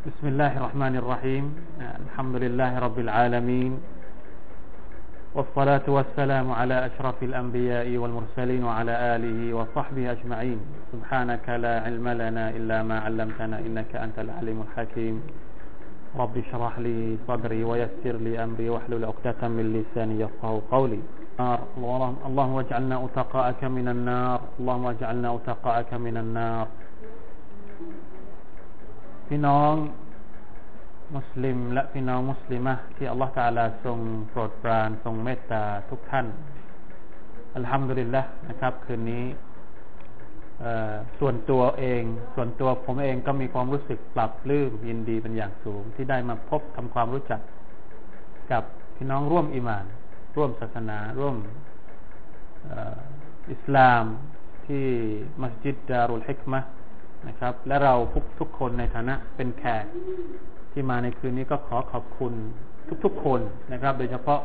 بسم الله الرحمن الرحيم. الحمد لله رب العالمين. والصلاة والسلام على أشرف الأنبياء والمرسلين وعلى آله وصحبه أجمعين. سبحانك لا علم لنا إلا ما علمتنا إنك أنت العليم الحكيم. رب اشرح لي صدري ويسر لي أمري واحلل عقدة من لساني يفقه قولي. اللهم اللهم اجعلنا أتقاءك من النار. اللهم اجعلنا أتقاءك من النار. พี่น้องมุสลิม และพี่น้องมุสลิมะที่อัลลอฮฺตาลาทรงโปรดปรานทรงเมตตาทุกท่าน อัลฮัมดุลิลละนะครับ คืนนี้ส่วนตัวเอง ส่วนตัวผมเองก็มีความรู้สึกปรับลื้มยินดีเป็นอย่างสูง ที่ได้มาพบทำความรู้จักกับพี่น้องร่วมอิมาน ร่วมศาสนา ร่วมอิสลามที่มัสยิดดารุลฮิกมะ นะครับ และเราทุกทุกคนในฐานะเป็นแขกที่มาในคืนนี้ก็ขอขอบคุณทุกๆคนนะครับ โดยเฉพาะ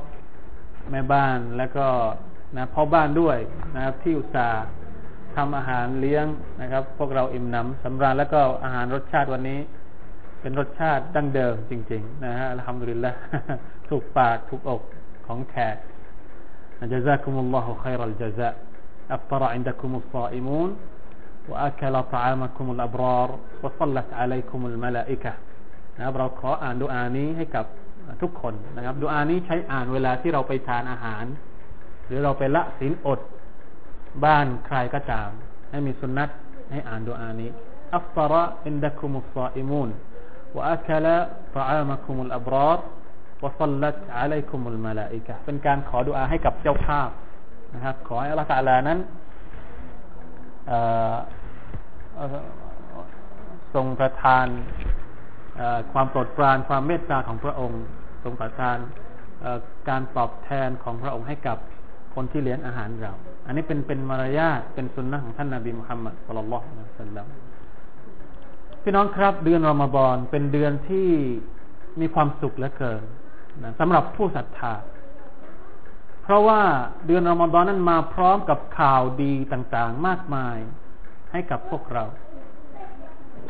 แม่บ้านและก็นะพ่อบ้านด้วยนะครับ ที่อุตส่าห์ทำอาหารเลี้ยงนะครับ พวกเราอิ่มหนำสำราญแล้วก็อาหารรสชาติวันนี้ เป็นรสชาติดั้งเดิมจริง ๆ นะฮะทำดุลิลละถูกปากถูกอกของแขก جزاكم الله خير الجزاء أفطر عندكم الصائمون وأكل طعامكم الأبرار وصلت عليكم الملائكة นะครับเราขออ่านดูอานี้ให้กับทุกคนนะครับดูอานี้ใช้อ่านเวลาที่เราไปทานอาหาร หรือเราไปละศีลอดบ้านใครก็ตาม ให้มีสุนัตให้อ่านดูอานี้อัฟตระอินดัคุมุสซาอิมูน وأكل طعامكم الأبرار وصلت عليكم الملائكة เป็นการขอดุอาให้กับเจ้าภาพนะครับ ขอให้อัลลอฮฺตะลานั้น ทรงประทานความโปรดปรานความเมตตาของพระองค์ ทรงประทานการตอบแทนของพระองค์ให้กับคนที่เลี้ยงอาหารเรา อันนี้เป็นเป็นมารยาทเป็นสุนนะของท่านนาบีมุฮัมมัดสุลลัลลอฮุอะลัยฮิวะสัลลัมพี่น้องครับ เดือนรอมฎอนเป็นเดือนที่มีความสุขเหลือเกินนะสำหรับผู้ศรัทธา เพราะว่าเดือนรอมฎอนนั้นมาพร้อมกับข่าวดีต่างๆ มากมายให้กับพวกเรา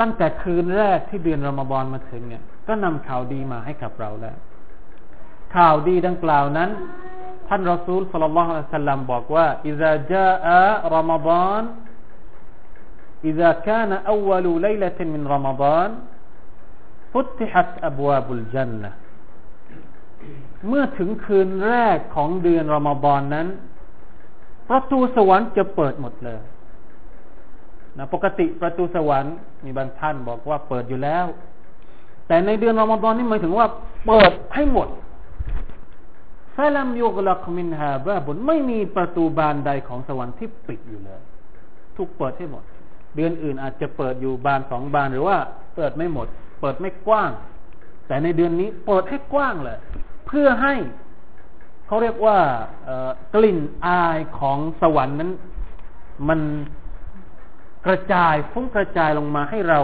ตั้งแต่คืนแรกที่เดือนรอมฎอนมาถึงเนี่ย ก็นำข่าวดีมาให้กับเราแล้ว ข่าวดีดังกล่าวนั้น ท่านรอซูลสัลลัลลอฮุอะลัยฮิสัลลัมบอกว่า إذا جاء رمضان إذا كان أول ليلة من رمضان فتحت أبواب الجنة เมื่อถึงคืนแรกของเดือนรอมฎอนนั้น ประตูสวรรค์จะเปิดหมดเลยนะปกติประตูสวรรค์มีบางท่านบอกว่าเปิดอยู่แล้ว แต่ในเดือนรอมฎอนนี่หมายถึงว่าเปิดให้หมดฟลัมยุกลักมินฮาบาบุนไม่มีประตูบานใดของสวรรค์ที่ปิดอยู่เลย ทุกเปิดให้หมด เดือนอื่นอาจจะเปิดอยู่บานสองบานหรือว่าเปิดไม่หมด เปิดไม่กว้าง แต่ในเดือนนี้เปิดให้กว้างเลย พื่อให้เขาเรียกว่ากลิ่นอายของสวรรค์นั้น มันกระจายฟุ้งกระจายลงมาให้เรา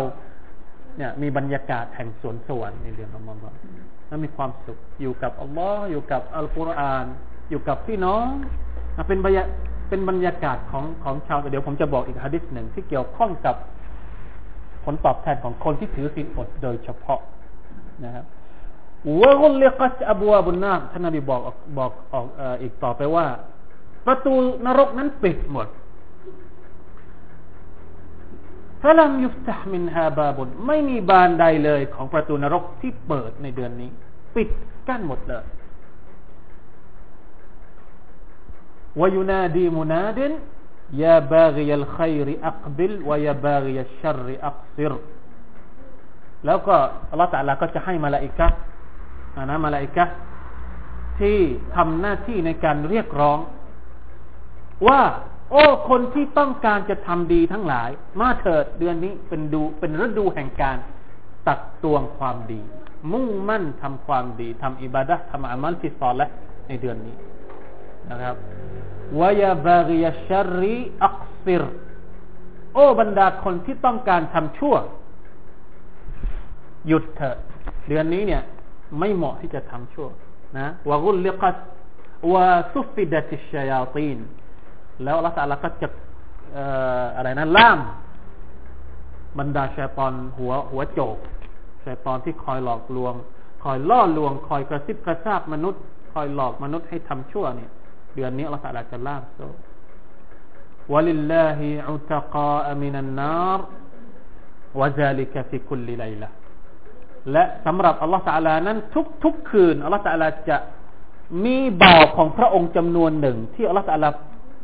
เนี่ย มีบรรยากาศแห่งสวนสวรรค์ในเดือนรอมฎอนแล้วมีความสุขอยู่กับอัลลอฮ์อยู่กับอัลกุรอาน อยู่กับพี่น้องเป็นบรรยาเป็นบรรยากาศของของชาวเดี๋ยวผมจะบอกอีกฮะดิษหนึ่งที่เกี่ยวข้องกับผลตอบแทนของคนที่ถือศีลอดโดยเฉพาะนะครับ วะกุลลิกัสอับวาบุนนาท่านนบีบอกบอกออกอีกต่อไปว่า ประตูนรกนั้นปิดหมดฟลัมยุฟตะมินฮาบาบุนไม่มีบานใดเลยของประตูนรกที่เปิดในเดือนนี้ ปิดกั้นหมดเลยวายุนาดีมุนาดินยาบากียัลขัยริอักบิลวายาบากียัลชัรริอักซิรแล้วก็อัลลอฮฺตะลาก็จะให้มาลาอิกะ นะมาลาอิกะที่ทำหน้าที่ในการเรียกร้อง ว่า โอ้ คนที่ต้องการจะทำดีทั้งหลาย มาเถิดเดือนนี้เป็นดูเป็นฤดูแห่งการตักตวงความดี มุ่งมั่นทำความดีทำอิบาดะทำอามัลที่ซอและในเดือนนี้นะครับวายาบาริยชรีอักซิรโอ้บรรดาคนที่ต้องการทำชั่ว หยุดเถอะ เดือนนี้เนี่ย ไม่เหมาะที่จะทำชั่วนะวะกุลลิกัตวะซุฟิดัติชยาตีนแล้วอัลลอฮฺก็จะอะไรนะล่าม บรรดาชัยตอนหัวหัวโจกชัยตอนที่คอยหลอกลวง คอยล่อลวง คอยกระซิบกระซาบมนุษย์ คอยหลอกมนุษย์ให้ทำชั่วเนี่ย เดือนนี้อัลลอฮฺจะล่ามโซวะลิลลาฮิอุตกามินันนารวะซาลิกฟิคุลลิไลละ และสำหรับอัลลอฮฺตาลานั้นทุกทุกคืนอัลลอฮฺตาลาจะมีบ่าวของพระองค์จำนวนหนึ่ง ที่อัลลอฮฺตาลา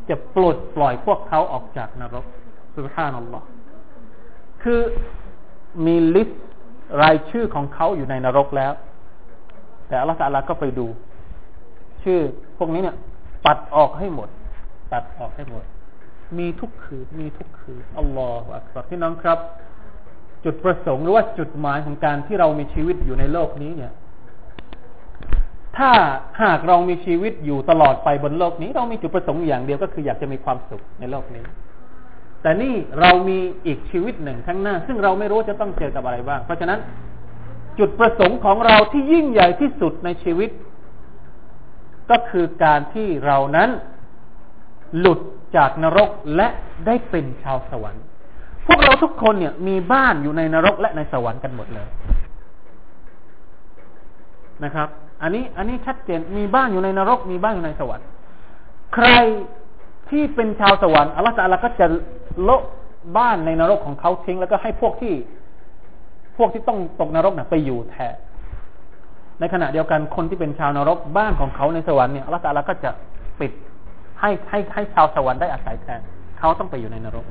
จะปลดปล่อยพวกเขาออกจากนรกสุบฮานัลลอฮ์คือมีลิสต์รายชื่อของเขาอยู่ในนรกแล้ว แต่อัลลอฮฺตาลาก็ไปดู ชื่อพวกนี้เนี่ยปัดออกให้หมด ตัดออกให้หมด มีทุกคืนมีทุกคืนอัลลอฮฺอักบัรที่น้องครับ จุดประสงค์หรือว่าจุดหมายของการที่เรามีชีวิตอยู่ในโลกนี้เนี่ย ถ้าหากเรามีชีวิตอยู่ตลอดไปบนโลกนี้ เรามีจุดประสงค์อย่างเดียวก็คืออยากจะมีความสุขในโลกนี้ แต่นี่เรามีอีกชีวิตหนึ่งข้างหน้า ซึ่งเราไม่รู้จะต้องเจอกับอะไรบ้าง เพราะฉะนั้น จุดประสงค์ของเราที่ยิ่งใหญ่ที่สุดในชีวิต ก็คือการที่เรานั้นหลุดจากนรกและได้เป็นชาวสวรรค์ พวกเราทุกคนเนี่ย มีบ้านอยู่ในนรกและในสวรรค์กันหมดเลยนะครับ อันนี้ อันนี้ชัดเจนมีบ้านอยู่ในนรก มีบ้านอยู่ในสวรรค์ ใครที่เป็นชาวสวรรค์อัลลอฮฺก็จะโละบ้านในนรกของเขาทิ้ง แล้วก็ให้พวกที่พวกที่ต้องตกนรกนะไปอยู่แทนในขณะเดียวกันคนที่เป็นชาวนรกบ้านของเขาในสวรรค์เนี่ยอัลลอฮฺก็จะปิดให้ให้ให้ชาวสวรรค์ได้อาศัยแทนเขาต้องไปอยู่ในนรก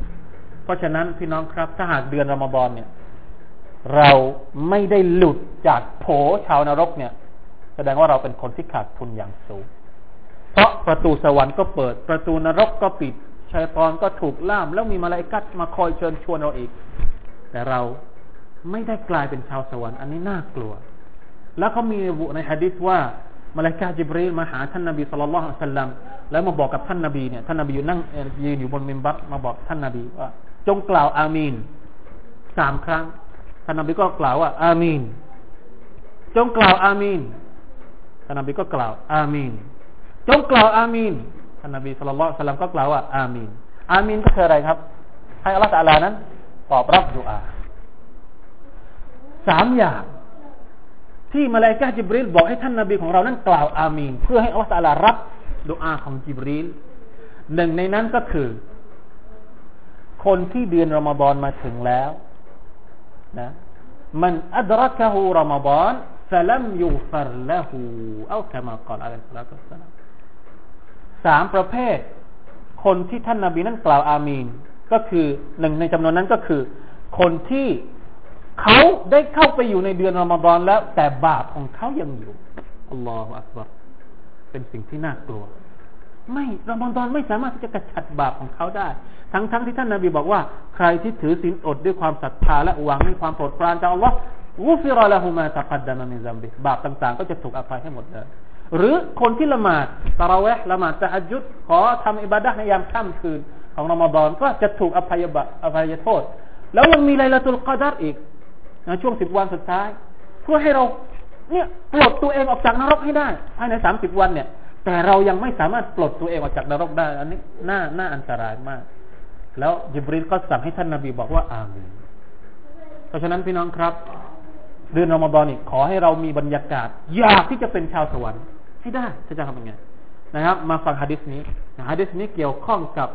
เพราะฉะนั้นพี่น้องครับ ถ้าหากเดือนรอมฎอนเนี่ย เราไม่ได้หลุดจากโผชาวนรกเนี่ย แสดงว่าเราเป็นคนที่ขาดทุนอย่างสูง เพราะประตูสวรรค์ก็เปิด ประตูนรกก็ปิดชัยตอนก็ถูกล่าม แล้วมีมาลายกัดมาคอยเชิญชวนเราอีก แต่เราไม่ได้กลายเป็นชาวสวรรค์อันนี้น่ากลัว แล้วเขามีบุในฮะดิษว่ามาลายกาจิบรีลมาหาท่านนบีสุลต่านสัลลัมแล้วมาบอกกับท่านนบีเนี่ยท่านนบีอยู่นั่งยืนอยู่บนมิมบัตมาบอกท่านนบีว่า จงกล่าวอามีนสามครั้งท่านนบีก็กล่าวว่า อามีนจงกล่าวอามีนท่านนบีก็กล่าว อามีนจงกล่าวอามีนท่านนบีสุลต่านสลัมก็กล่าวว่า อามีนอามีนก็คืออะไรครับ ให้อัลลอฮฺตะลานั้น ตอบรับดุอาสามอย่างที่มาลายกาจิบริลบอกให้ท่านนบีของเรานั้นกล่าวอามีนเพื่อให้อัลลอฮฺรับดุอาของจิบรีลหนึ่งในนั้นก็คือ คนที่เดือนรอมฎอนมาถึงแล้วนะมันอัดรักะฮูรอมฎอนฟลัมยูฟัรละหูเอาแค่มากล่าวอะลัยฮิสลาตุสลามสามประเภท คนที่ท่านนาบีนั้นกล่าวอามีน ก็คือหนึ่งในจำนวนนั้นก็คือ คนที่เขาได้เข้าไปอยู่ในเดือนรอมฎอนแล้ว แต่บาปของเขายังอยู่อัลลอฮฺอักบารเป็นสิ่งที่น่ากลัว ไม่รอมฎอนไม่สามารถที่จะกระจัดบาปของเขาได้ ทั้งๆทที่ท่านนาบีบอกว่าใครที่ถือศีลอดด้วยความศรัทธาและหวังในความโปรดปรานจากอัลลอฮ์วุฟิรละหุมาตะกัดดามามิซัมบิบาปต่างๆ ก็จะถูกอภัยให้หมดเลย หรือคนที่ละหมาดตะเราะเวห์ละหมาดตะฮัจุดขอทำอิบาดะในยามค่ำคืนของรอมฎอนก็จะถูกอภัยบาอภัยโทษ แล้วยังมีไลลาตุลกอดัรอีกในช่วงสิบวันสุดท้าย เพื่อให้เราเนี่ยปลดตัวเองออกจากนรกให้ได้ภายในสามสิบวันเนี่ย แต่เรายังไม่สามารถปลดตัวเองออกจากนรกได้ อันนี้น่าน่าอันตรายมาก แล้วยิบริลก็สั่งให้ท่านนาบีบอกว่าอามีเพราะฉะนั้นพี่น้องครับ เดือนอมฎอนี่ขอให้เรามีบรรยากาศ อยากที่จะเป็นชาวสวรรค์ให้ได้จะจะทำยังไงนะครับ มาฟังฮะดิษนี้ฮะดิษนี้เกี่ยวข้องกับ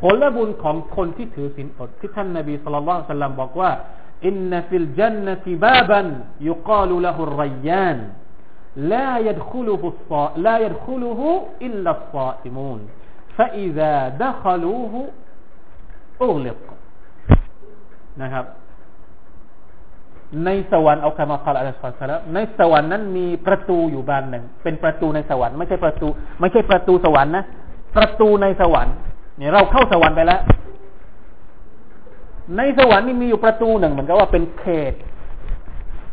ผลและบุญของคนที่ถือศีลอดที่ท่านนาบีสุลต่านบอกว่าอินนฟิลจันนติบาบันยุกาลุละหุรยาน لا يدخله الصا... لا يدخله إلا الصائمون فإذا دخلوه أغلق นะครับ ในสวรรค์เอาคำมาคาลอัลลอฮฺในสวรรค์นั้นมีประตูอยู่บานหนึ่ง เป็นประตูในสวรรค์ไม่ใช่ประตู ไม่ใช่ประตูสวรรค์นะ ประตูในสวรรค์เนี่ยเราเข้าสวรรค์ไปแล้วในสวรรค์นี่มีอยู่ประตูหนึ่งเหมือนกับว่าเป็นเขต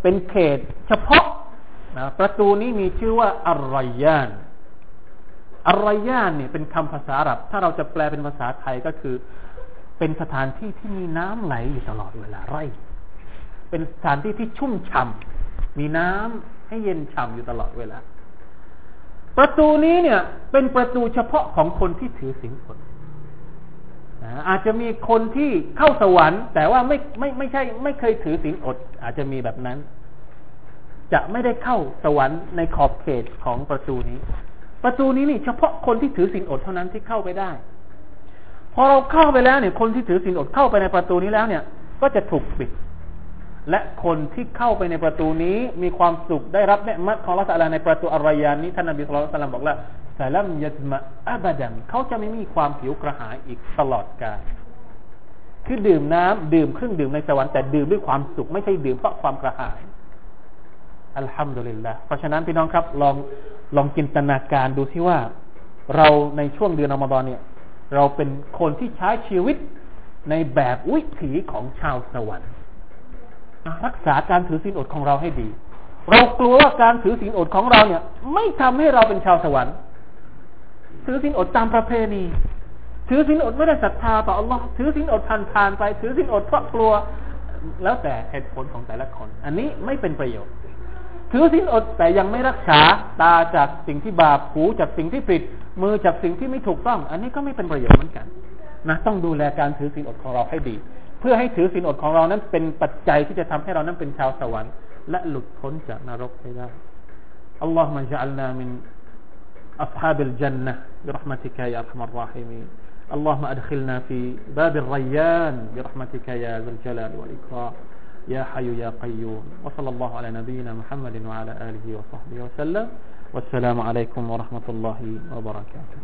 เป็นเขต เฉพาะ นะประตูนี้มีชื่อว่าอารยานอารยานเนี่ยเป็นคำภาษาอาหรับ ถ้าเราจะแปลเป็นภาษาไทยก็คือ เป็นสถานที่ที่มีน้ำไหลอยู่ตลอดเวลาไร่ เป็นสถานที่ที่ชุ่มฉ่ามีน้ำให้เย็นฉ่าอยู่ตลอดเวลา ประตูนี้เนี่ย เป็นประตูเฉพาะของคนที่ถือสิงอดอาจจะมีคนที่เข้าสวรรค์ แต่ว่าไม่ไม่ไม่ใช่ ไม่เคยถือศีลอด อาจจะมีแบบนั้น จะไม่ได้เข้าสวรรค์ในขอบเขตของประตูนี้ ประตูนี้นี่เฉพาะคนที่ถือศีลอดเท่านั้นที่เข้าไปได้ พอเราเข้าไปแล้วเนี่ย คนที่ถือศีลอดเข้าไปในประตูนี้แล้วเนี่ย ก็จะถูกปิด และคนที่เข้าไปในประตูนี้มีความสุขได้รับเนืมัดของละสัลาในประตูอารยานนี้ท่านนบีสุลต่านบอกว่าแต่ลัมยัตมะอับดัมเขาจะไม่มีความผิวกระหายอีกตลอดกาลคือดื่มน้ำดื่มเครื่องดื่มในสวรรค์แต่ดื่มด้วยความสุขไม่ใช่ดื่มเพราะความกระหาย อัลฮัมดุลิลละเพราะฉะนั้นพี่น้องครับลองลองจินตนาการดูที่ว่า เราในช่วงเดือนอมฎอนเนี่ย เราเป็นคนที่ใช้ชีวิตในแบบวิถีของชาวสวรรค์รักษาการถือศีลอดของเราให้ดี เรากลัวว่าการถือศีลอดของเราเนี่ย ไม่ทำให้เราเป็นชาวสวรรค์ ถือศีลอดตามประเพณี ถือศีลอดไม่ได้ศรัทธาต่ออัลลอฮ์ถือศีลอดผ่านๆไป ถือศีลอดเพราะกลัว แล้วแต่เหตุผลของแต่ละคน อันนี้ไม่เป็นประโยชน์ ถือศีลอดแต่ยังไม่รักษาตาจากสิ่งที่บาป หูจากสิ่งที่ผิด มือจากสิ่งที่ไม่ถูกต้อง อันนี้ก็ไม่เป็นประโยชน์เหมือนกัน นะ ต้องดูแลการถือศีลอดของเราให้ดี เพื่อให้ถือศีลอดของเรานั้นเป็นปัจจัยที่จะทำให้เรานั้นเป็นชาวสวรรค์ และหลุดพ้นจากนรกให้ได้อัลลอฮฺมะจัลนามิน أصحاب الجنة برحمتك يا أرحم الراحمين اللهم أدخلنا في باب الريان برحمتك يا ذا الجلال والإكرام يا حي يا قيوم وصلى الله على نبينا محمد وعلى آله وصحبه وسلم. والسلام عليكم ورحمة الله وبركاته.